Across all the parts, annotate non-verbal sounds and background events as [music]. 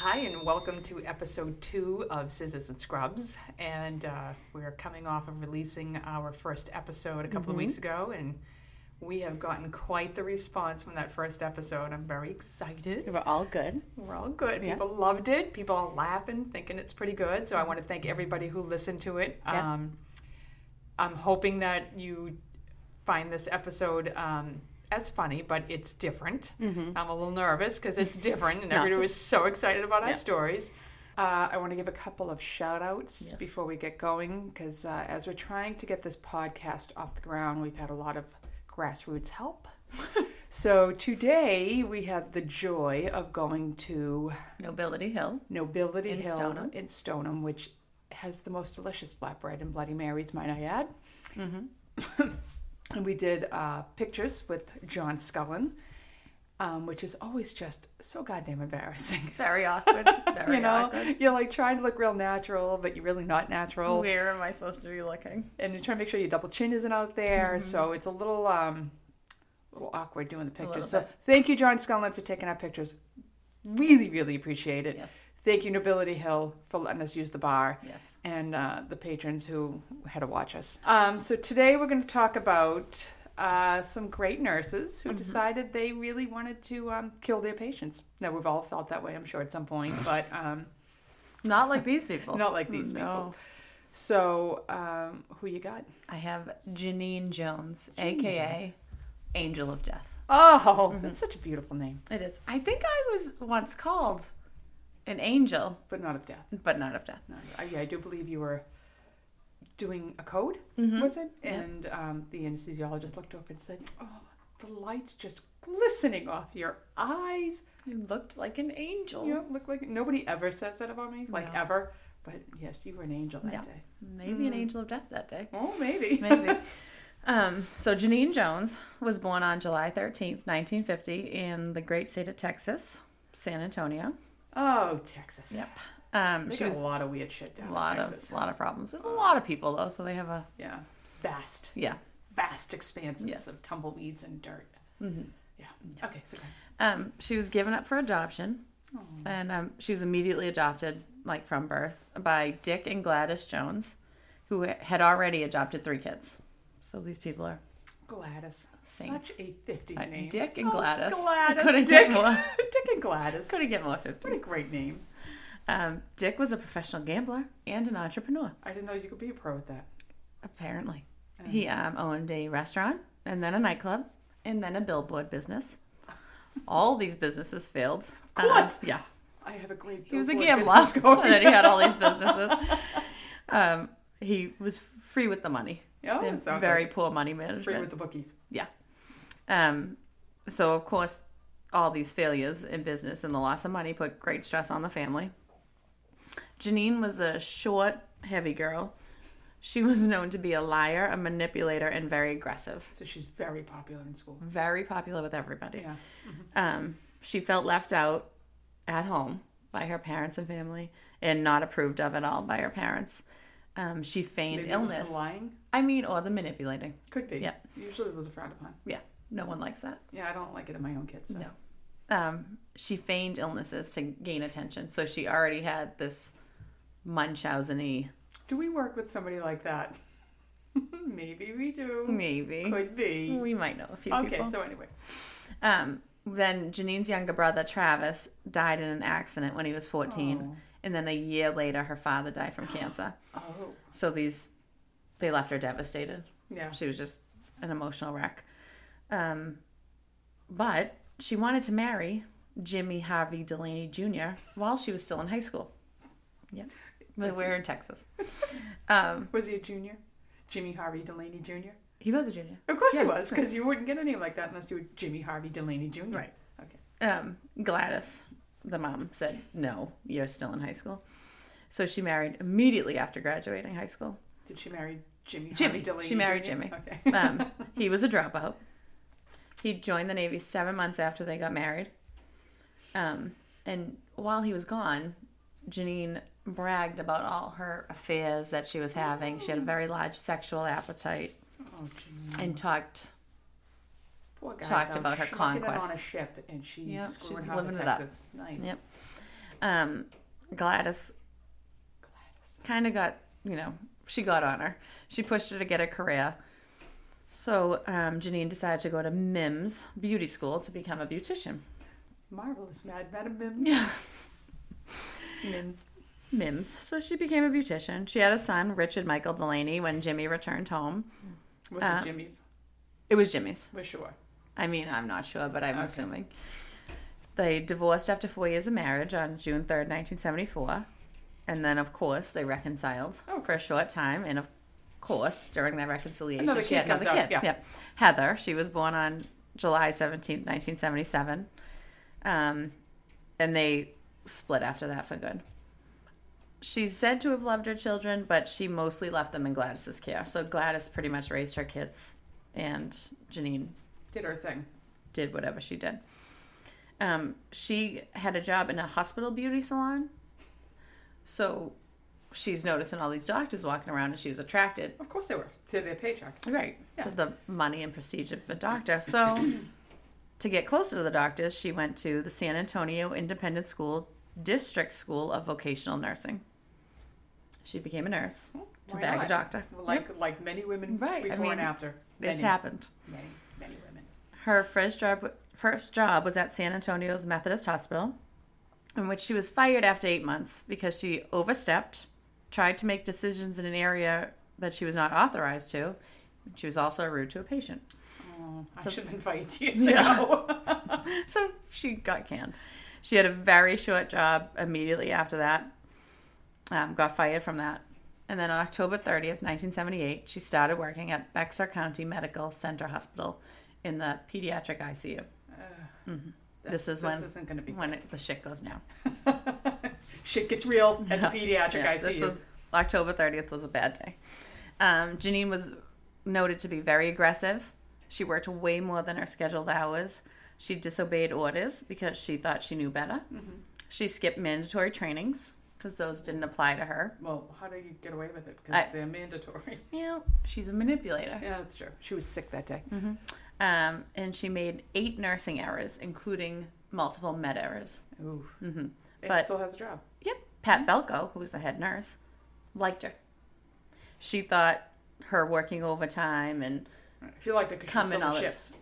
Hi, and welcome to episode two of Scissors and Scrubs. And uh, we're coming off of releasing our first episode a couple of weeks ago, and we have gotten quite the response from that first episode. I'm very excited. We're all good. We're all good. Yeah. People loved it. People are laughing, thinking it's pretty good. So I want to thank everybody who listened to it. Yeah. Um, I'm hoping that you find this episode um, as funny, but it's different. I'm a little nervous because it's [laughs] different, and everybody was so excited about our stories. Uh, I want to give a couple of shout outs Yes. before we get going because uh, as we're trying to get this podcast off the ground, we've had a lot of grassroots help. [laughs] so today we had the joy of going to Nobility Hill. Nobility In Hill Stoneham. in Stoneham, which has the most delicious flatbread and Bloody Marys, might I add. Mm-hmm. [laughs] And we did uh, pictures with John Scullin, um, which is always just so goddamn embarrassing. [laughs] Very awkward. Very [laughs] you know, awkward. you're like trying to look real natural, but you're really not natural. Where am I supposed to be looking? And you're trying to make sure your double chin isn't out there, Mm-hmm. so it's a little um, little awkward doing the pictures. So thank you, John Scullin, for taking our pictures. Really, really appreciate it. Yes. Thank you, Nobility Hill, for letting us use the bar Yes. and uh, the patrons who had to watch us. Um, so today we're going to talk about uh, some great nurses Mm-hmm. who decided they really wanted to um, kill their patients. Now we've all felt that way, I'm sure, at some point, [laughs] but um, Not like these people. not like these No. people. So um, who you got? I have Genene Jones, aka Angel of Death. Oh, Mm-hmm. that's such a beautiful name, It is. I think I was once called an angel, but not of death. but not of death. No, I, yeah, I do believe you were doing a code, Mhm. was it? Yeah. And um, the anesthesiologist looked up and said, "Oh, the lights just glistening off your eyes." You looked like an angel. You look like nobody ever says that about me, like No. ever. But yes, you were an angel that Yeah. day. Maybe an Mm. angel of death that day. Oh, maybe. [laughs] Maybe. um, so Genene Jones was born on July 13th, 1950, in the great state of Texas, San Antonio. Oh, Texas. Yep. Um, They she got was a lot of weird shit down a lot Texas. of lot of problems. There's a lot of people though, so they have a yeah, vast, yeah. vast expanses Yes. of tumbleweeds and dirt. hmm Yeah. Okay, so. Um, she was given up for adoption, Oh. and um, she was immediately adopted, like from birth, by Dick and Gladys Jones, who had already adopted three kids. So these people are Gladys. Saints. Such a 50s Uh, name. Dick and Oh, Gladys. Gladys. Couldn't Dick. get more. [laughs] Dick and Gladys. [laughs] couldn't get more 50s. What a great name. Um, Dick was a professional gambler and an entrepreneur. I didn't know you could be a pro at that. Apparently, Oh. he um, owned a restaurant and then a nightclub and then a billboard business. [laughs] All these businesses failed. Of course. Um, yeah. I have a great He was a gambler. and then he had all these businesses. Um, he was free with the money. Oh, and sounds very like poor money free management. with the bookies. Yeah. Um, so of course, all these failures in business and the loss of money put great stress on the family. Genene was a short, heavy girl. She was known to be a liar, a manipulator, and very aggressive. So she's very popular in school. Very popular with everybody. Yeah. Um, she felt left out at home by her parents and family, and not approved of at all by her parents. Um, she feigned Maybe it was illness. the lying. I mean, or the manipulating. Could be. Yeah. Usually those are frowned upon. Yeah, no one likes that. Yeah, I don't like it in my own kids. So. No. Um, she feigned illnesses to gain attention, so she already had this Munchausen-y, Do we work with somebody like that? [laughs] Maybe we do. maybe. Could be. We might know a few Okay, people. so anyway. Um, then Genene's younger brother Travis died in an accident when he was 14, Oh. And then a year later her father died from [gasps] cancer. Oh. So these, they left her devastated. Yeah. She was just an emotional wreck. Um, but she wanted to marry Jimmy Harvey Delaney Jr. while she was still in high school. Yeah, Was we're in Texas. [laughs] Um, Was he a junior? Jimmy Harvey Delaney Jr.? he was a junior. Of course he was, because you wouldn't get a name like that unless you were Jimmy Harvey Delaney Jr. Right. Okay. Um, Gladys, the mom, said, "No, you're still in high school." So she married immediately after graduating high school. Did she marry Jimmy? Jimmy. She married? Jimmy. Okay. [laughs] Um, he was a dropout. [laughs] He joined the Navy seven months after they got married. Um, and while he was gone, Genene bragged about all her affairs that she was having. She had a very large sexual appetite oh, and talked. Poor guy's talked out about her it on a ship, and she's Yep, she's living it up. Texas. Nice. Yep. Um, Gladys Gladys. kind of got, you know, she got on her. She pushed her to get a career. So um, Genene decided to go to MIMS beauty school to become a beautician. Marvelous, Mad Madam Mims. Yeah. Mims. MIMS. So she became a beautician. She had a son, Richard Michael Delaney, when Jimmy returned home. Was Uh, it Jimmy's? It was Jimmy's. We're sure. I mean, I'm not sure, but I'm Okay. assuming. They divorced after four years of marriage on June 3rd, 1974. And then, of course, they reconciled Oh. for a short time. And, of course, during that reconciliation, Another she had another out, kid. yeah. Yep. Heather. She was born on July 17th, 1977. Um, and they split after that for good. She's said to have loved her children, but she mostly left them in Gladys's care. So Gladys pretty much raised her kids, and Genene Did her thing. did whatever she did. Um, she had a job in a hospital beauty salon. So she's noticing all these doctors walking around and she was attracted, Of course they were. To their paycheck. right, Yeah. to the money and prestige of a doctor. So [clears throat] to get closer to the doctors, she went to the San Antonio Independent School District School of Vocational Nursing. She became a nurse to Why bag not? a doctor. Like like many women Right, I before mean, and after. Many, It's happened. Many. Her first job first job was at San Antonio's Methodist Hospital, in which she was fired after eight months because she overstepped, tried to make decisions in an area that she was not authorized to. She was also rude to a patient. Oh, I So- should have been fired years Yeah. ago. [laughs] So she got canned. She had a very short job immediately after that. Um, got fired from that. And then on October 30th, 1978, she started working at Bexar County Medical Center Hospital in the pediatric ICU. This is when- this isn't going to be When it, the shit goes down. [laughs] shit gets real at Yeah. the pediatric Yeah, ICU. This was October 30th was a bad day. Um, Genene was noted to be very aggressive. She worked way more than her scheduled hours. She disobeyed orders because she thought she knew better. Mm-hmm. She skipped mandatory trainings because those didn't apply to her. well, how do you get away with it? Because they're mandatory. [laughs] You know, she's a manipulator. yeah, that's true. She was sick that day. Um, and she made eight nursing errors, including multiple med errors. Ooh. hmm And But- still has a job. Yep. Pat Belko, who was the head nurse, liked her. She thought her working overtime and She liked it was all the ships.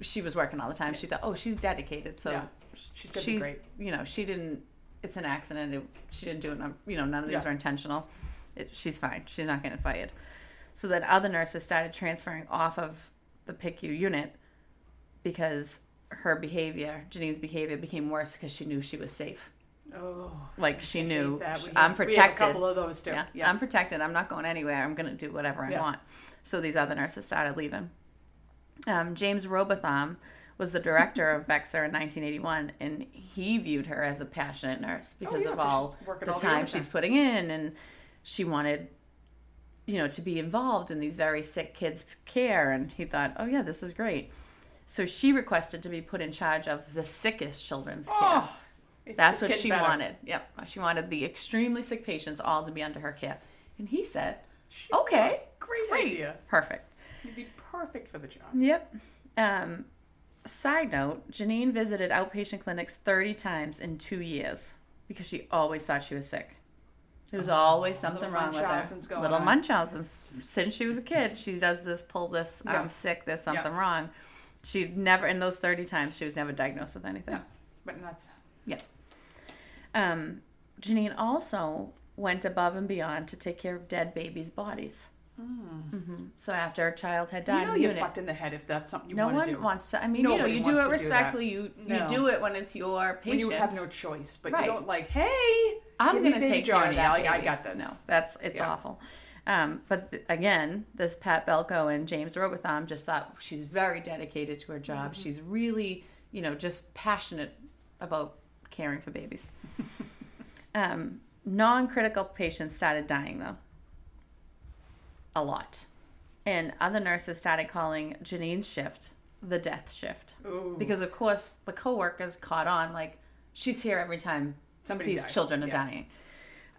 she was working all the time. She thought, oh, she's dedicated, so Yeah. She's going to be she's great. you know she didn't. It's an accident. It, she didn't do it. You know, none of these Yeah. were intentional. It, she's fine. She's not getting fired. So then other nurses started transferring off of the PICU unit because her behavior, Genene's behavior, became worse because she knew she was safe. Oh, Like she knew I'm have- We have a protected. couple of those too. Yeah, Yeah. I'm protected. I'm not going anywhere. I'm going to do whatever I Yeah. want. So these other nurses started leaving. Um, James Robotham was the director of Bexar in 1981, and he viewed her as a passionate nurse because Oh, yeah, of all the all time she's putting in, and she wanted, you know, to be involved in these very sick kids' care. And he thought, oh yeah, this is great. So she requested to be put in charge of the sickest children's care. Oh, it's That's what she better. wanted. Yep. She wanted the extremely sick patients all to be under her care. And he said, Sure. okay, Great, great. idea. Perfect. You'd be perfect for the job. Yep. Um, side note Genene visited outpatient clinics 30 times in two years because she always thought she was sick. There was always something wrong with her. Little on. Munchausen's. Since she was a kid, she does this, pull this, Yeah. I'm sick, there's something Yeah. wrong. She never, in those 30 times, she was never diagnosed with anything. No. But that's Yeah. Um, Genene also went above and beyond to take care of dead babies' bodies. hmm So after a child had died you know you're unit, fucked in the head if that's something you no want to do. No one wants to. I mean, you know, you do it to do respectfully. You No. you do it when it's your patient. when you have no choice, but Right. you don't like, hey, I'm going to take care Johnny. that. I, I got this. No, that's it's Yeah. awful. Um, but th- again, this Pat Belko and James Robotham just thought she's very dedicated to her job. Mm-hmm. She's really, you know, just passionate about caring for babies. [laughs] um, non-critical patients started dying though, a lot, and other nurses started calling Genene's shift the death shift Ooh, because, of course, the coworkers caught on like she's here every time somebody these dies. children are Yeah. dying.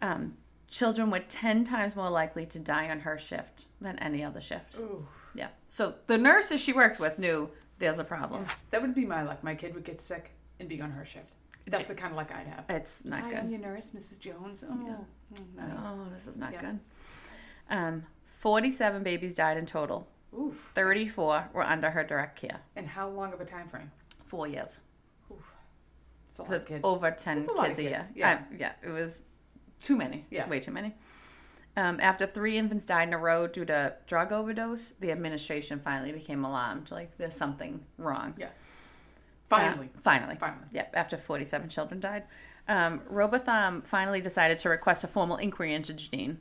Um, children were 10 times more likely to die on her shift than any other shift. Ooh, Yeah. So the nurses she worked with knew there's a problem. that would be my luck. My kid would get sick and be on her shift. That's the kind of luck I'd have. It's not Hi, good. I'm your nurse, Mrs. Jones. Oh, mm, nice. Oh, this is not Yeah. good. Um, 47 babies died in total. Oof. 34 were under her direct care. And how long of a time frame? Four years. It's a lot So of it's over 10 That's a kids a year. yeah. Uh, yeah, it was too many. Yeah. Way too many. Um, after three infants died in a row due to drug overdose, the administration finally became alarmed. Like, there's something wrong. Yeah. Finally. Uh, finally. Finally. Yep, after 47 children died. Um, Robotham finally decided to request a formal inquiry into Genene,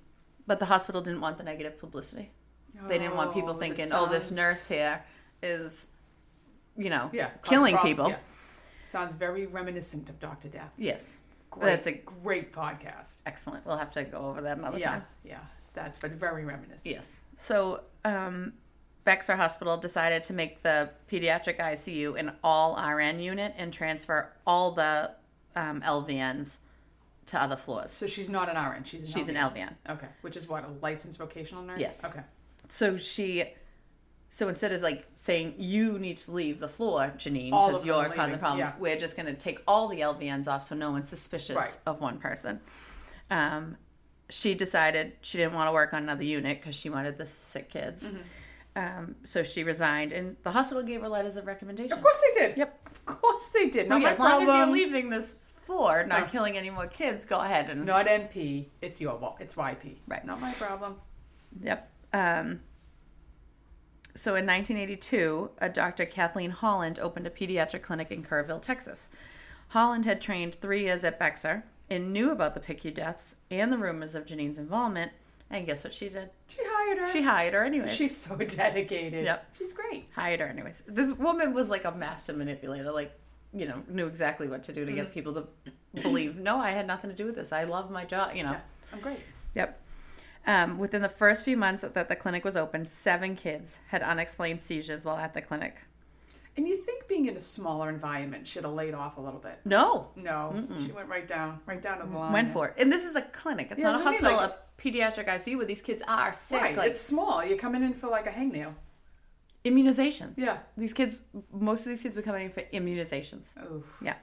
but the hospital didn't want the negative publicity. They didn't want people Oh, thinking, this oh, this nurse here is, you know, Yeah. killing problems, people. yeah. Sounds very reminiscent of Dr. Death. Yes. Great, That's a great podcast. excellent. We'll have to go over that another Yeah. time. Yeah. That's but very reminiscent. Yes. So, um, Bexar Hospital decided to make the pediatric ICU an all RN unit and transfer all the um, LVNs to other floors. So she's not an RN. She's an She's an LVN. LVN. Okay. Which is what a licensed vocational nurse. Yes. Okay. So she, so instead of like saying you need to leave the floor, Genene, because you're causing a problem, yeah. we're just going to take all the LVNs off so no one's suspicious Right. of one person. Um, she decided she didn't want to work on another unit because she wanted the sick kids. Mm-hmm. Um, so she resigned, and the hospital gave her letters of recommendation. Of course they did. Yep. Of course they did. Not Okay, my as long as you're leaving this floor, not No. killing any more kids, go ahead and Not NP. It's your well, it's YP. Right. Not my problem. Yep. Um, so in 1982, a Dr. Kathleen Holland opened a pediatric clinic in Kerrville, Texas. Holland had trained three years at Bexar and knew about the PICU deaths and the rumors of Genene's involvement. And guess what she did? She hired her. She hired her anyways. She's so dedicated. Yep. She's great. hired her anyways. This woman was like a master manipulator, like, you know, knew exactly what to do to get mm-hmm. people to believe, no, I had nothing to do with this. I love my job, you know. Yeah. I'm great. Yep. Um, within the first few months that the clinic was open, seven kids had unexplained seizures while at the clinic. And you think being in a smaller environment should have laid off a little bit? No, No, she went right down, right down to the line. went for it. And this is a clinic. It's Yeah, not a hospital, like- a pediatric ICU where these kids are sick. Right, Like it's small. You're coming in for like a hangnail. immunizations. Yeah. These kids, most of these kids were coming in for immunizations. Oof. Yeah.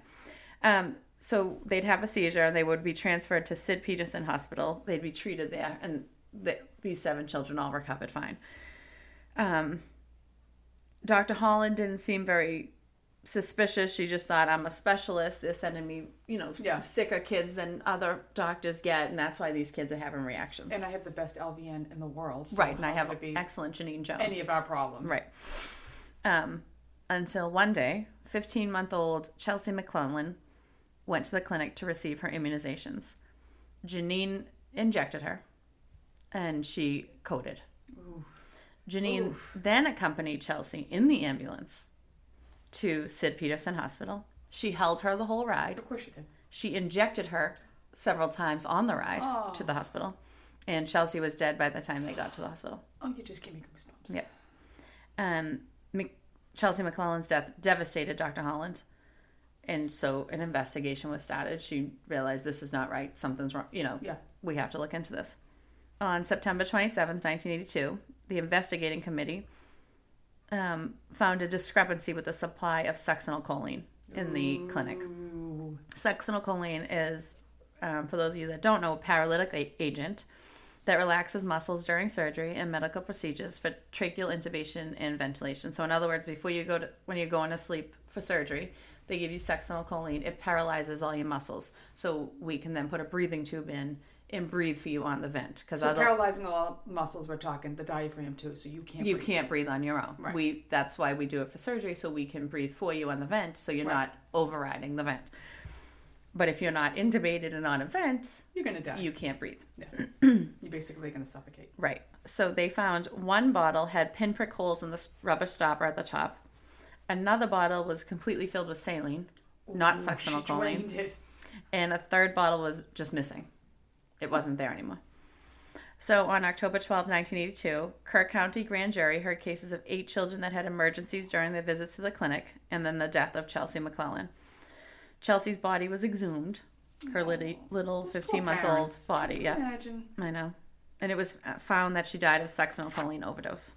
Um, so they'd have a seizure and they would be transferred to Sid Peterson Hospital. They'd be treated there, and the, these seven children all recovered fine. Um, Dr. Holland didn't seem very suspicious. She just thought, I'm a specialist. They're sending me, you know, Yeah. sicker kids than other doctors get, and that's why these kids are having reactions. And I have the best LVN in the world. So right, and I have be excellent Genene Jones. any of our problems. Right. Um, until one day, 15 month old Chelsea McClellan went to the clinic to receive her immunizations. Genene injected her and she coded. Genene then accompanied Chelsea in the ambulance to Sid Peterson Hospital. She held her the whole ride. Of course she did. She injected her several times on the ride Oh. to the hospital. And Chelsea was dead by the time they got to the hospital. Oh, you just gave me goosebumps. Yep. Um, Mc- Chelsea McClellan's death devastated Dr. Holland. And so an investigation was started. She realized this is not right. Something's wrong. You know, Yeah. we have to look into this. On September 27th, 1982, the investigating committee um, found a discrepancy with the supply of succinylcholine in the clinic. Ooh. Succinylcholine is, um, for those of you that don't know, a paralytic a- agent that relaxes muscles during surgery and medical procedures for tracheal intubation and ventilation. So, in other words, before you go to when you're going to sleep for surgery, they give you succinylcholine. It paralyzes all your muscles, so we can then put a breathing tube in and breathe for you on the vent because So other paralyzing all muscles. We're talking the diaphragm too. So you can't. you breathe. can't breathe on your own. Right. We that's why we do it for surgery so we can breathe for you on the vent so you're Right. not overriding the vent. But if you're not intubated and on a vent, You're gonna die. you can't breathe. [clears throat] You're basically gonna suffocate. Right. So they found one bottle had pinprick holes in the rubber stopper at the top. Another bottle was completely filled with saline, not Ooh, succinylcholine. She drained it. and a third bottle was just missing. It wasn't there anymore. So on October 12, 1982, Kerr County grand jury heard cases of eight children that had emergencies during their visits to the clinic and then the death of Chelsea McClellan. Chelsea's body was exhumed, her little, little 15 month old body. Yeah, Imagine. I know. And it was uh, found that she died of succinylcholine overdose.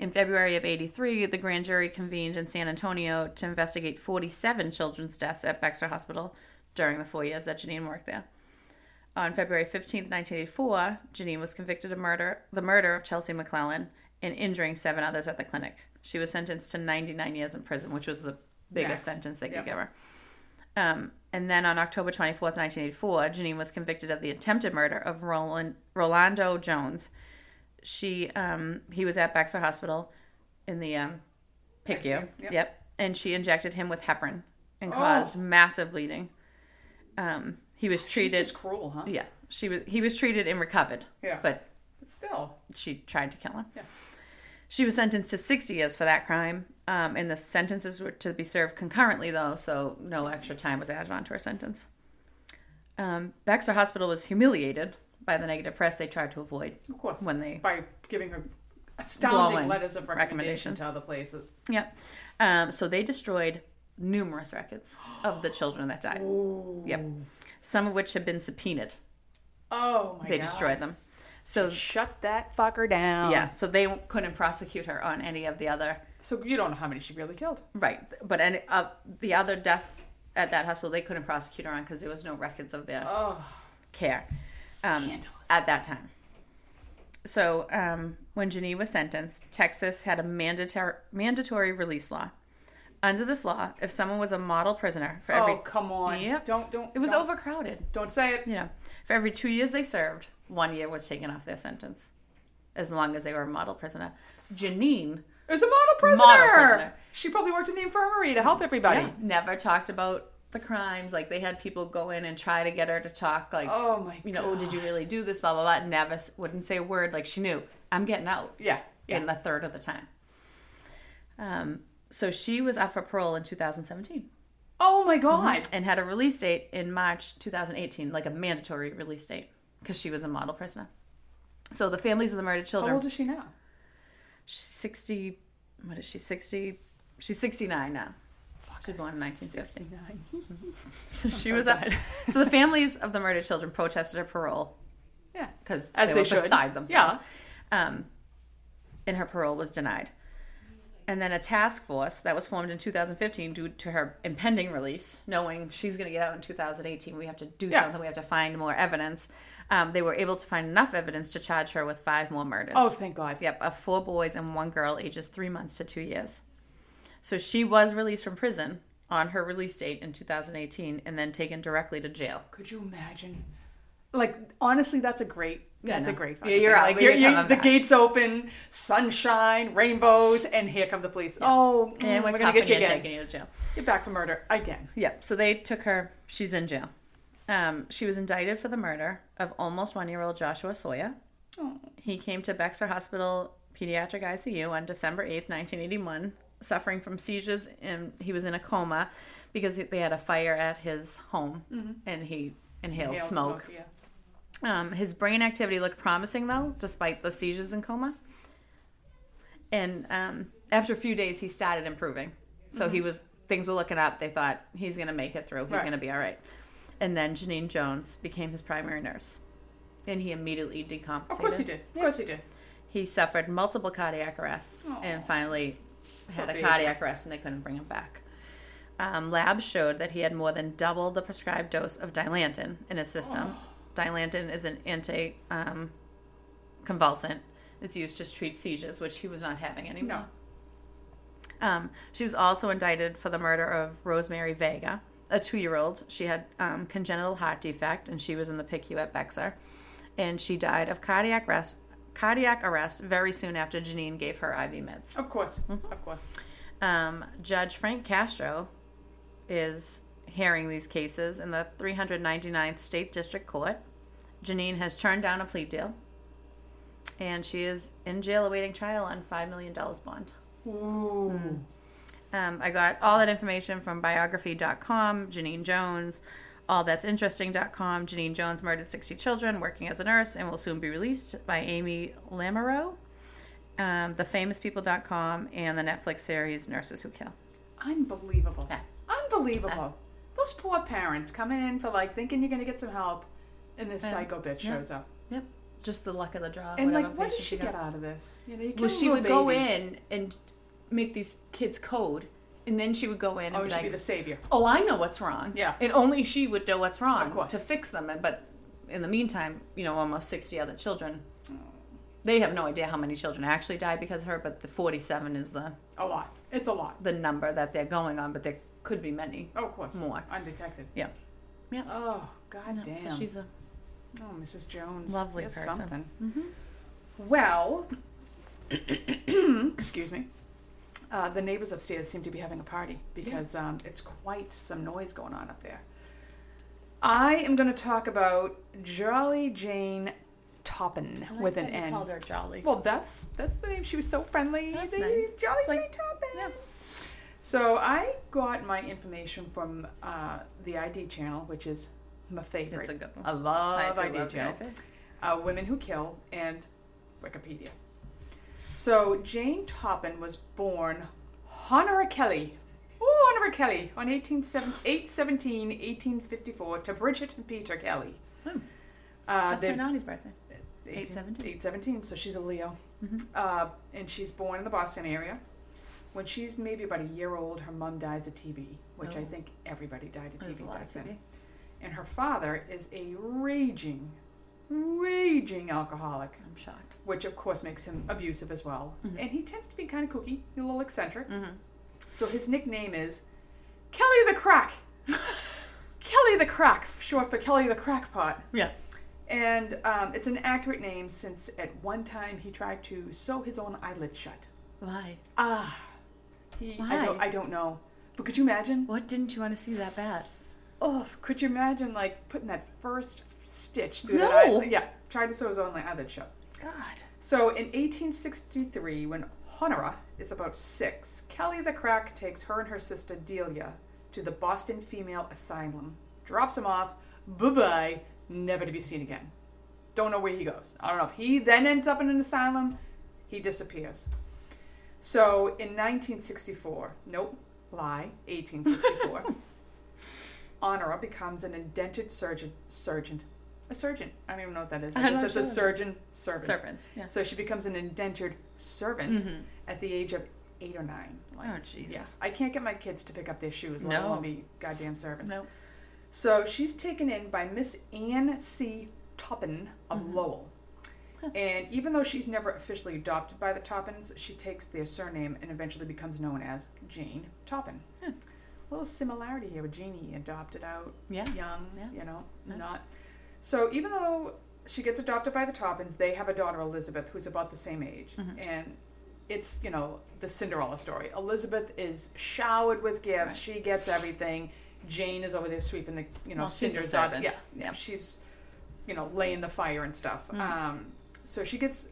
In February of 83, the grand jury convened in San Antonio to investigate 47 children's deaths at Bexar Hospital during the four years that Genene worked there. On February 15, 1984, Genene was convicted of murder, the murder of Chelsea McClellan and injuring seven others at the clinic. She was sentenced to 99 years in prison, which was the biggest sentence they could Yep. give her. Um, and then on October 24th, 1984, Genene was convicted of the attempted murder of Roland, Rolando Jones. She, um, he was at Baxter Hospital in the um, PICU. Yep. Yep. And she injected him with heparin and Oh. caused massive bleeding. Um, he was She's treated. just cruel, huh? Yeah, she was. He was treated and recovered. Yeah. But Still. she tried to kill him. Yeah. She was sentenced to 60 years for that crime, um, and the sentences were to be served concurrently, though, so no extra time was added onto her sentence. Um, Baxter Hospital was humiliated by the negative press they tried to avoid Of course. when they. By giving her astounding letters of recommendation recommendations. to other places. Yep. Um, so they destroyed numerous records of the children that died. Ooh. Yep. Some of which had been subpoenaed. Oh my They god. destroyed them. So Shut that fucker down. yeah, so they couldn't prosecute her on any of the other So you don't know how many she really killed. Right, but any uh, the other deaths at that hospital they couldn't prosecute her on because there was no records of their Oh, care um, at that time. So um, when Genene was sentenced, Texas had a mandatory mandatory release law. Under this law, if someone was a model prisoner for every oh, come on. Yep. Don't don't. it was don't, overcrowded. Don't say it. You know, for every two years they served, one year was taken off their sentence, as long as they were a model prisoner. Genene was a model prisoner. Model prisoner. She probably worked in the infirmary to help everybody. Yeah, never talked about the crimes. Like they had people go in and try to get her to talk. Like, Oh my. you know, oh, did you really do this? Blah blah blah. Never s- wouldn't say a word. Like she knew I'm getting out Yeah. Yeah. in the third of the time. Um, so she was up for parole in 2017 oh my god. and had a release date in March 2018, like a mandatory release date because she was a model prisoner. So the families of the murdered children. How old is she now? she's 60. What is she? 60. She's 69 now. [laughs] She was born in 1950. Nine. So she was sad. So the families of the murdered children protested her parole Yeah. because they, they were should. beside themselves. Yeah. Um, and her parole was denied. And then a task force that was formed in 2015 due to her impending release, knowing she's going to get out in 2018, we have to do Yeah. something. We have to find more evidence. Um, they were able to find enough evidence to charge her with five more murders. Oh, thank God. Yep, of four boys and one girl, ages three months to two years. So she was released from prison on her release date in 2018 and then taken directly to jail. Could you imagine? Like honestly, that's a great. That's a great. Yeah, you're thing. out. Like you're, you're, the back. gates open, sunshine, rainbows, and here come the police. Oh, mm, And we're we're, gonna get you again. taking you to jail. Get back for murder again. Yep. So they took her. She's in jail. Um, she was indicted for the murder of almost one-year-old Joshua Sawyer. Oh. He came to Bexar Hospital Pediatric ICU on December 8th, 1981, suffering from seizures, and he was in a coma because they had a fire at his home, and he inhaled Inhaled smoke. yeah. Um, his brain activity looked promising, though, despite the seizures and coma. And um, after a few days, he started improving. So he was things were looking up. They thought he's going to make it through. He's Right. going to be all right. And then Genene Jones became his primary nurse, and he immediately decompensated. Of course he did. Of course he did. He suffered multiple cardiac arrests Aw. and finally had a cardiac arrest, and they couldn't bring him back. Um, labs showed that he had more than double the prescribed dose of Dilantin in his system. [gasps] Dilantin is an anti um, convulsant. It's used to treat seizures, which he was not having anymore. No. Um, she was also indicted for the murder of Rosemary Vega, a two-year-old. She had um, congenital heart defect, and she was in the PICU at Bexar, and she died of cardiac arrest. Cardiac arrest very soon after Genene gave her IV meds. Of course. Mm-hmm. Of course. Um, Judge Frank Castro is hearing these cases in the 399th State District Court. Genene has turned down a plea deal, and she is in jail awaiting trial on $5 million bond. Ooh. Um, I got all that information from biography.com, Genene Jones, allthat'sinteresting.com. Genene Jones murdered 60 children working as a nurse and will soon be released by Amy Lamoureux, um, thefamouspeople.com, and the Netflix series Nurses Who Kill. Unbelievable. Yeah. Unbelievable. Those poor parents coming in for like thinking you're gonna get some help, and this psycho bitch Yeah. shows up. Yep. just the luck of the draw. And like, what did she get out of this? You know, you Well, she would little go in and make these kids code, and then she would go in and Oh, be she'd like, be the savior. "Oh, I know what's wrong." Yeah. and only she would know what's wrong to fix them. And But in the meantime, you know, almost sixty other children. Oh. They have no idea how many children actually died because of her, but the forty-seven is the A lot. It's a lot. the number that they're going on. But there could be many. Oh, of course. More. Undetected. Yeah. Yeah. Oh, god No, damn. So she's a oh, Mrs. Jones. Lovely person. Something. Mhm. Well, [coughs] excuse me. Uh, the neighbors upstairs seem to be having a party because um, it's quite some noise going on up there. I am going to talk about Jolly Jane Toppan I like with an that you N. Called her Jolly. Well, that's that's the name. She was so friendly. That's nice. Jolly It's like- Jane Toppan. yeah. So I got my information from uh, the ID channel, which is my favorite. It's a good one. I love I ID love channel. Uh, Women Who Kill and Wikipedia. So Jane Toppan was born Honora Kelly. Oh, Honora Kelly on 18, 817, 1854 to Bridget and Peter Kelly. Hmm. Uh, That's my naughty's birthday. 18 817. 817, so she's a Leo. Mhm. Uh, and she's born in the Boston area. When she's maybe about a year old, her mom dies of TB, which I Oh. think everybody died of There's TB back of then. And her father is a raging, raging alcoholic, I'm shocked. which of course makes him abusive as well. Mhm. And he tends to be kind of kooky, a little eccentric. Mm-hmm. So his nickname is Kelly the Crack. [laughs] Kelly the Crack, short for Kelly the Crackpot. Yeah. And um, it's an accurate name since at one time he tried to sew his own eyelid shut. Why? Ah, he. I don't. I don't know. But could you imagine? What didn't you want to see that bad? Oh, could you imagine like putting that first stitch through No. that eyelid? Yeah, tried to sew his own eyelid shut. God. So in 1863, when Honora is about six, Kelly the Crack takes her and her sister Delia to the Boston Female Asylum, drops him off, bye bye, never to be seen again. Don't know where he goes. I don't know if he then ends up in an asylum, he disappears. So in 1964, nope, lie, 1864, [laughs] Honora becomes an indented surgeon, surgeon, a surgeon. I don't even know what that is. I guess that's a surgeon servant. Servants. Yeah. So she becomes an indentured servant Mhm. at the age of eight or nine. Like, Oh, Jesus. yeah. I can't get my kids to pick up their shoes, let No. alone be goddamn servants. No. So she's taken in by Miss Anne C. Toppan of Mhm. Lowell. Huh. And even though she's never officially adopted by the Toppans, she takes their surname and eventually becomes known as Jane Toppan. Huh. little similarity here with Jeannie, adopted out, Yeah. young, Yeah. you know, Yeah. not. So even though she gets adopted by the Toppans, they have a daughter, Elizabeth, who's about the same age. Mhm. And it's, you know, the Cinderella story. Elizabeth is showered with gifts. Right. She gets everything. Jane is over there sweeping the, you know, Well, cinders out. Yeah, yeah. Yeah. She's, you know, laying the fire and stuff. Mhm. Um, so she gets,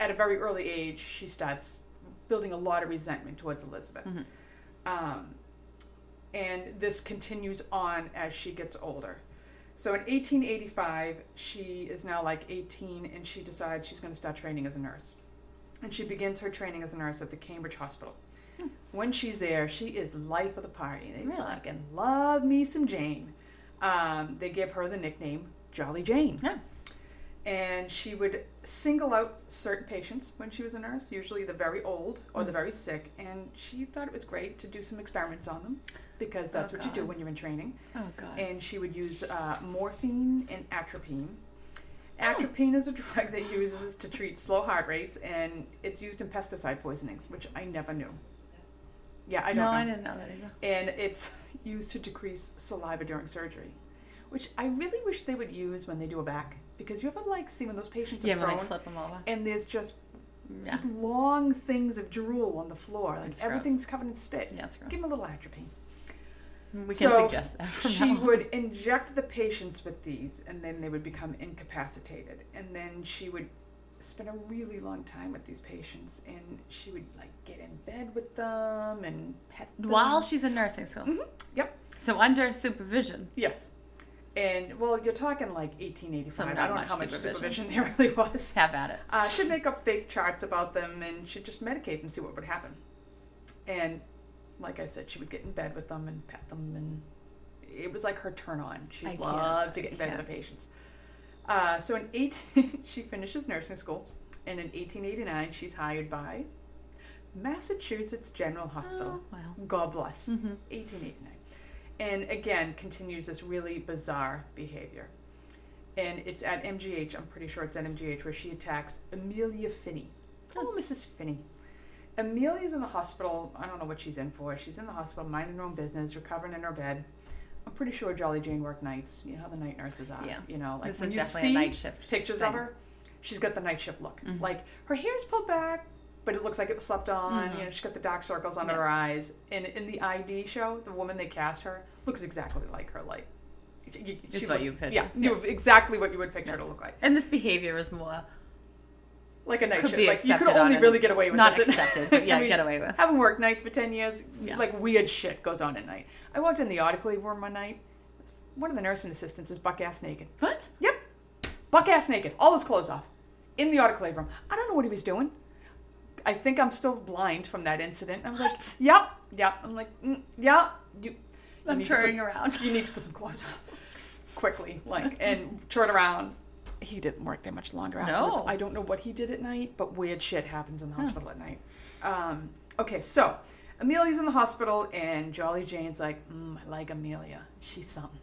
at a very early age, she starts building a lot of resentment towards Elizabeth. Mhm. Um, and this continues on as she gets older. So in 1885, she is now like 18 and she decides she's going to start training as a nurse. And she begins her training as a nurse at the Cambridge Hospital. Hmm. When she's there, she is life of the party. They Really? fucking love me some Jane. Um, they give her the nickname Jolly Jane. Yeah. And she would single out certain patients when she was a nurse, usually the very old or the Mm. very sick. And she thought it was great to do some experiments on them because that's Oh, what you do when you're in training. Oh God. And she would use uh, morphine and atropine. Oh. Atropine is a [laughs] drug that uses to treat slow heart rates, and it's used in pesticide poisonings, which I never knew. Yeah, I don't no, know I didn't know that either. and it's [laughs] used to decrease saliva during surgery, which I really wish they would use when they do a back because you ever like see when those patients are Yeah, when prone they flip them over. and there's just Yeah. just long things of drool on the floor, like It's gross. everything's covered in spit. Yeah, gross. Give them a little atropine. We can So, suggest that She would inject the patients with these, and then they would become incapacitated, and then she would spend a really long time with these patients, and she would like get in bed with them and pet them. While she's in nursing school. Mhm. Yep. So under supervision. Yes. And well, you're talking like 1885. So I don't know how much supervision. supervision [laughs] there really was. Have at it. Uh, she'd make up fake charts about them and she'd just medicate and see what would happen. And like I said, she would get in bed with them and pet them, and it was like her turn on. She I loved to get in bed with the patients. Uh, so in 18, [laughs] she finishes nursing school, and in 1889 she's hired by Massachusetts General Hospital. Oh, wow. God bless. Mhm. 1889. And again, continues this really bizarre behavior. And it's at MGH, I'm pretty sure it's at MGH, where she attacks Amelia Phinney. Oh, Mrs. Phinney. Amelia's in the hospital. I don't know what she's in for. She's in the hospital, minding her own business, recovering in her bed. I'm pretty sure Jolly Jane worked nights. You know how the night nurses are. Yeah. You know, like This when is you definitely see a night shift pictures thing. of her, she's got the night shift look. Mhm. Like her hair's pulled back, but it looks like it was slept on. Mhm. You know, she's got the dark circles under Yeah. her eyes. And in the ID show, the woman they cast her looks exactly like her. Like, she, you- It's she what you picture. Yeah, Yeah. exactly what you would picture her Yeah. to look like. And this behavior is more Like a night shift. like you could accepted only really get away with not this. [laughs] accepted, but yeah, I mean, get away with. Having worked nights for ten years, Yeah. like weird shit goes on at night. I walked in the autoclave room one night. One of the nursing assistants is buck ass naked. What? Yep. Buck ass naked, all his clothes off, in the autoclave room. I don't know what he was doing. I think I'm still blind from that incident. I was like, yep, yep. I'm like, mm, yeah. You, you I'm need turning put- around. You need to put some clothes on [laughs] quickly, like, and turn around. He didn't work there much longer afterwards. No. I don't know what he did at night, but weird shit happens in the hospital at night. Um, okay, so Amelia's in the hospital, and Jolly Jane's like, mm, I like Amelia. She's something.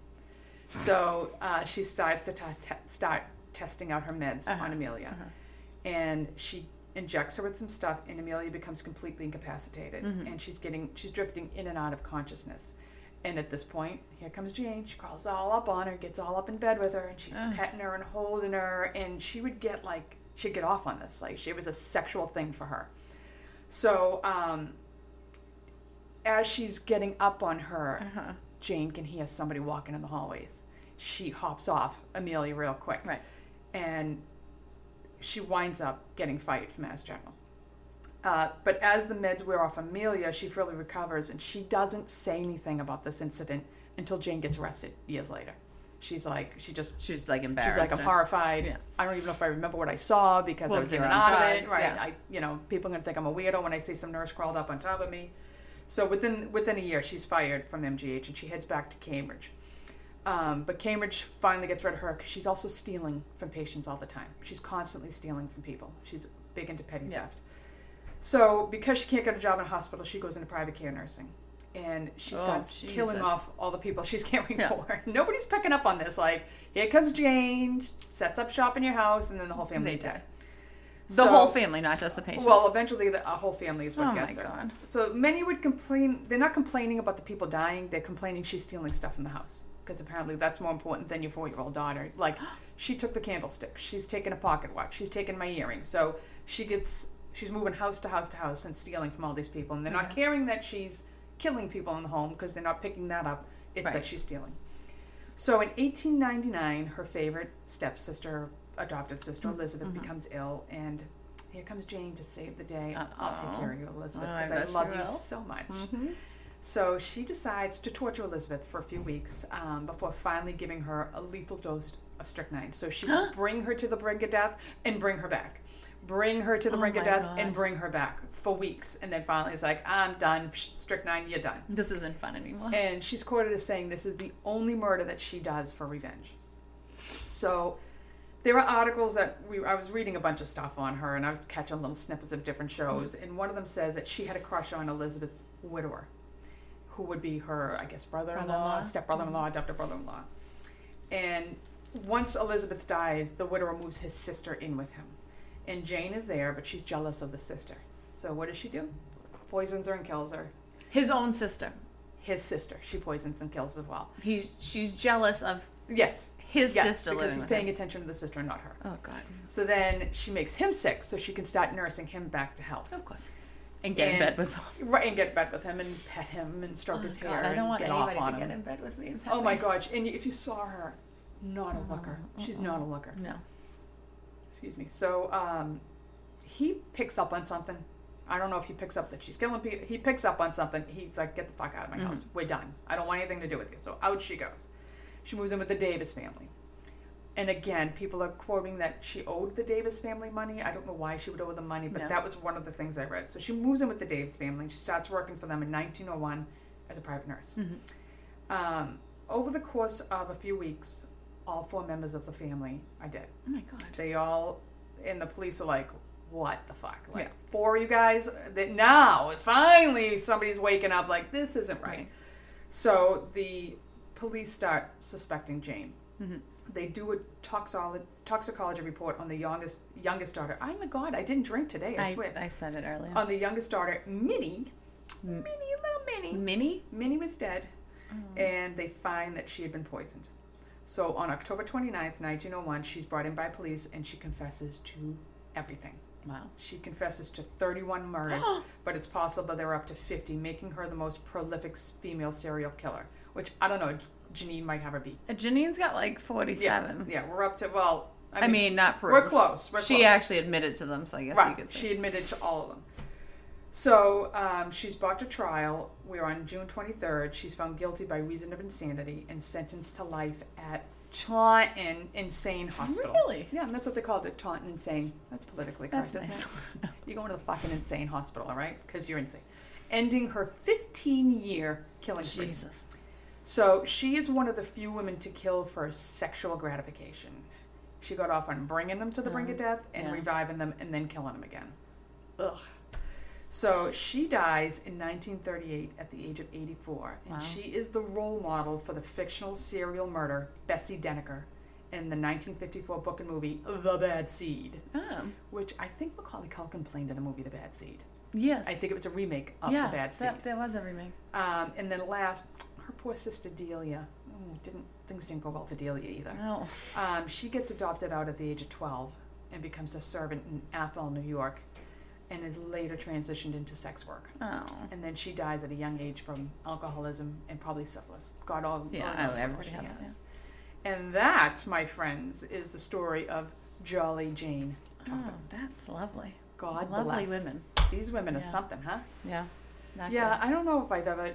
So [laughs] uh, she starts to t- te- start testing out her meds Uh-huh, on Amelia, uh-huh. and she injects her with some stuff, and Amelia becomes completely incapacitated, Mhm. and she's getting she's drifting in and out of consciousness. And at this point, here comes Jane. She crawls all up on her, gets all up in bed with her, and she's Ugh. petting her and holding her. And she would get like she'd get off on this, like she it was a sexual thing for her. So um, as she's getting up on her, Uh-huh. Jane can hear somebody walking in the hallways. She hops off Amelia real quick. Right. And she winds up getting fired from Mass General. Uh, but as the meds wear off Amelia, she fully recovers and she doesn't say anything about this incident until Jane gets arrested years later. She's like, she just, She's like embarrassed. she's like, I'm horrified. Yeah. I don't even know if I remember what I saw because Well, I was in and out of it. Right. yeah. I, you know, people are going to think I'm a weirdo when I see some nurse crawled up on top of me. So within within a year, she's fired from MGH and she heads back to Cambridge. Um, but Cambridge finally gets rid of her because she's also stealing from patients all the time. She's constantly stealing from people. She's big into petty Yeah. theft. So because she can't get a job in a hospital, she goes into private care nursing. And she Oh, starts killing off all the people [laughs] she's caring Yeah. for. [laughs] Nobody's picking up on this. Like, here comes Jane, sets up shop in your house, and then the whole family's dead. The So- whole family, not just the patient. Well, eventually, the a whole family is what oh gets her. god. So many would complain. They're not complaining about the people dying. They're complaining she's stealing stuff from the house because apparently that's more important than your four-year-old daughter. Like, [gasps] she took the candlestick. She's taken a pocket watch. She's taken my earrings. So she gets. She's moving house to house to house and stealing from all these people, and they're not Yeah. caring that she's killing people in the home because they're not picking that up. It's Right. that she's stealing. So in 1899, her favorite stepsister, adopted sister Elizabeth, Mhm. becomes ill, and here comes Jane to save the day. I'll take care of you, Elizabeth, Oh, I because I, love you so much. Mm-hmm. So she decides to torture Elizabeth for a few weeks um, before finally giving her a lethal dose of strychnine. So she would [gasps] bring her to the brink of death and bring her back. Bring her to the Oh brink of death God. and bring her back for weeks. And then finally it's like, I'm done. Strychnine, you're done. This isn't fun anymore. And she's quoted as saying this is the only murder that she does for revenge. So there are articles that we I was reading a bunch of stuff on her and I was catching little snippets of different shows and one of them says that she had a crush on Elizabeth's widower, who would be her, I guess, brother-in-law, Brother-in-law. Mm-hmm. step-brother-in-law, adopted brother-in-law. And once Elizabeth dies, the widower moves his sister in with him. And Jane is there, but she's jealous of the sister. So what does she do? Poisons her and kills her His own sister. his sister. She poisons and kills as well. He's she's jealous of Yes, his yes, sister because he's paying him. attention to the sister, and not her. Oh god. So then she makes him sick, so she can start nursing him back to health. Of course. And get in bed with him. [laughs] Right, and get in bed with him and pet him and stroke Oh his god, hair I don't want anybody off on to him. get in bed with me. and pet Oh my me. gosh! And if you saw her, not a looker. She's not a looker. No. Excuse me. So um, he picks up on something. I don't know if he picks up that she's killing people. He picks up on something. He's like, "Get the fuck out of my Mhm. house. We're done. I don't want anything to do with you." So out she goes. She moves in with the Davis family. And again, people are quoting that she owed the Davis family money. I don't know why she would owe them money, but Yeah. that was one of the things I read. So she moves in with the Davis family. and She starts working for them in 1901 as a private nurse. Mhm. Um, over the course of a few weeks, all four members of the family are dead. Oh my god. They all, and the police are like, what the fuck? Like, Yeah. four of you guys? That now, finally, somebody's waking up like, this isn't right. Right. So the police start suspecting Jane. Mhm. They do a toxolo- toxicology report on the youngest youngest daughter. Oh my god, I didn't drink today, I, I, swear. I said it earlier. on the youngest daughter, Minnie. M- Minnie, little Minnie. Minnie? Minnie was dead, mm. and they find that she had been poisoned. So on October 29th, 1901, she's brought in by police and she confesses to everything. Wow. She confesses to 31 murders, [gasps] but it's possible there are up to 50, making her the most prolific female serial killer. Which I don't know, Genene might have her beat. Uh, Genene's got like 47. yeah, we're up to well. I, mean, not proved. we're close. We're she close. actually admitted to them, so I guess you could say. She admitted to all of them. So um, she's brought to trial. We're on June 23rd, she's found guilty by reason of insanity and sentenced to life at Taunton Insane Hospital. Really? Yeah, and that's what they called it, Taunton Insane. That's politically correct, That's isn't nice. it? You go into the fucking insane hospital, all right? Because you're insane. Ending her 15-year killing spree. So she is one of the few women to kill for sexual gratification. She got off on bringing them to the brink of death and yeah. reviving them and then killing them again. Ugh. So she dies in 1938 at the age of 84, and Wow. she is the role model for the fictional serial murder Bessie Denneker in the 1954 book and movie The Bad Seed, Oh. which I think Macaulay Culkin played in the movie The Bad Seed. Yes. I think it was a remake of yeah, The Bad Seed. that, there was a remake. Um, and then last, poor sister Delia. Oh, didn't things didn't go well for Delia either. Oh. Um, she gets adopted out at the age of twelve and becomes a servant in Athol, New York, and is later transitioned into sex work. Oh. And then she dies at a young age from alcoholism and probably syphilis. God all Yeah, I- knows everybody she had that, has. And that, my friends, is the story of Jolly Jane. Oh, that's lovely. God Lovely bless. women. These women are something, huh? Yeah. Not yeah, good. I don't know if I've ever.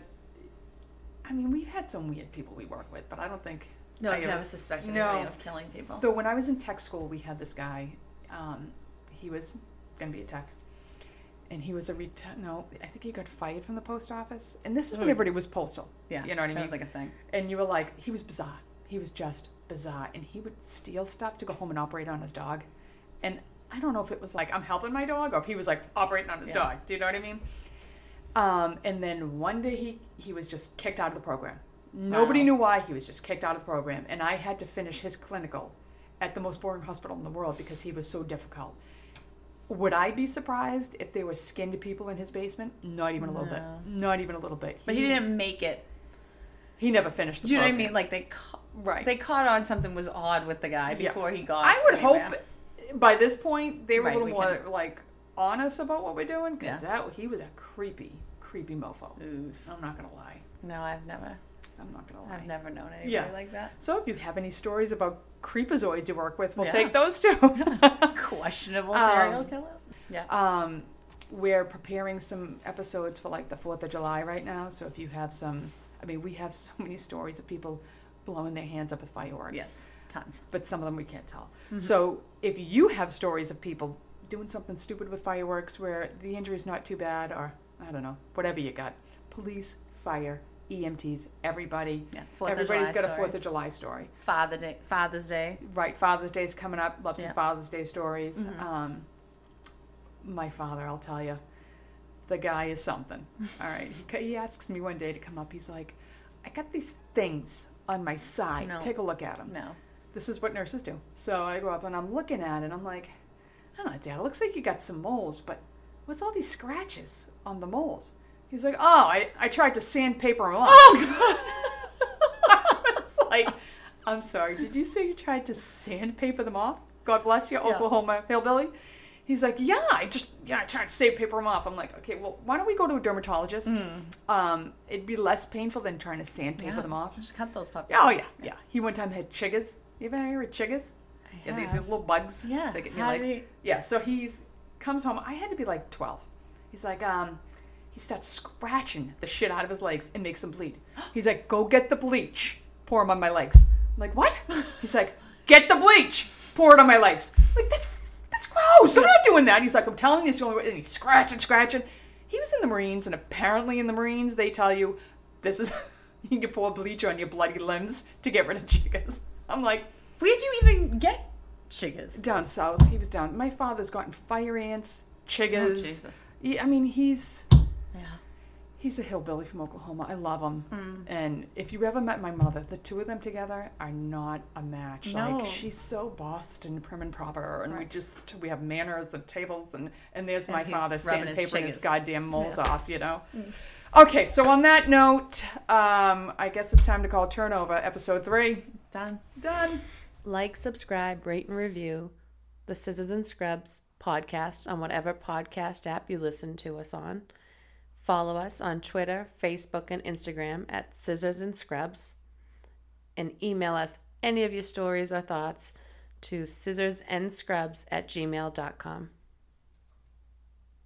I mean, we've had some weird people we work with, but I don't think. No, I I've ever- never suspected No. anybody of killing people. Though when I was in tech school, we had this guy. Um, he was going to be a tech, and he was a reti- no. I think he got fired from the post office, and this is when Hmm. everybody was postal. yeah. you know what I mean. It was like a thing. and you were like, he was bizarre. He was just bizarre, and he would steal stuff to go home and operate on his dog. And I don't know if it was like I'm helping my dog, or if he was like operating on his Yeah. dog. Do you know what I mean? Um, and then one day he he was just kicked out of the program. Nobody Wow. knew why he was just kicked out of the program, and I had to finish his clinical at the most boring hospital in the world because he was so difficult. Would I be surprised if there were skinned people in his basement? Not even a little No. bit. Not even a little bit. But he didn't make it. He never finished the Do you know what I mean? Like they ca- Right. they caught on something was odd with the guy Yeah. before he got. I would hope by this point they were Right, a we little more can- like honest about what we're doing because Yeah. that he was a creepy, creepy mofo. Oof. I'm not gonna lie. No, I've never. I'm not gonna lie. I've never known anybody Yeah. like that. So if you have any stories about creepazoids you work with, we'll Yeah. take those too. [laughs] Questionable Um, serial killers. Yeah. um, we're preparing some episodes for like the Fourth of July right now. So if you have some, I mean, we have [laughs] so many stories of people blowing their hands up with fireworks. yes, tons. but some of them we can't tell. Mm-hmm. So if you have stories of people doing something stupid with fireworks where the injury is not too bad, or I don't know, whatever you got, police, fire, EMTs, everybody, Yeah. Fourth everybody's got a Fourth of. July story. Father Day, Father's Day. Right, Father's Day's coming up. Love some Yeah. Father's Day stories. Mhm. Um, my father, I'll tell you, the guy is something. [laughs] All right, he, he asks me one day to come up. He's like, "I got these things on my side. No. Take a look at them." No. this is what nurses do. So I go up and I'm looking at it. I'm like, I don't know, Dad. It looks like you got some moles, but what's all these scratches on the moles? He's like, Oh, I, I tried to sandpaper them off. Oh God. [laughs] it's like, I'm sorry. Did you say you tried to sandpaper them off? God bless you, Yeah. Oklahoma hillbilly. He's like, Yeah, I just yeah, I tried to sandpaper them off. I'm like, Okay, well, why don't we go to a dermatologist? Um, it'd be less painful than trying to sandpaper. Yeah, them off. Just cut those puppies. Oh yeah, yeah. He one time had chiggers. You ever hear of chiggers? Yeah, these little bugs. Yeah. That get in your How legs. he- Yeah. So he's comes home. I had to be like twelve. He's like, um, he starts scratching the shit out of his legs and makes them bleed. [gasps] He's like, go get the bleach, pour them on my legs. I'm like, what? [laughs] He's like, get the bleach, pour it on my legs. I'm like that's that's gross. I'm not doing that. He's like, I'm telling you, it's the only way. And he's scratching, scratching. He was in the Marines, and apparently in the Marines they tell you this is [laughs] you can pour bleach on your bloody limbs to get rid of chiggers. I'm like, Where'd you even get chiggers? Down south, he was down. My father's gotten fire ants, Oh, chiggers. Jesus. Yeah, I mean, he's Yeah. he's a hillbilly from Oklahoma. I love him. Hmm. And if you ever met my mother, the two of them together are not a match. No. Like she's so Boston, prim and proper, and we just we have manners and tables, and and there's And my father rubbing his sandpapering his goddamn moles Yeah. off. You know. Okay, so on that note, um, I guess it's time to call turnover. Episode three Done. done. Like, subscribe, rate, and review the Scissors and Scrubs podcast on whatever podcast app you listen to us on. Follow us on Twitter, Facebook, and Instagram at Scissors and Scrubs. And email us any of your stories or thoughts to scissorsandscrubs at gmail.com.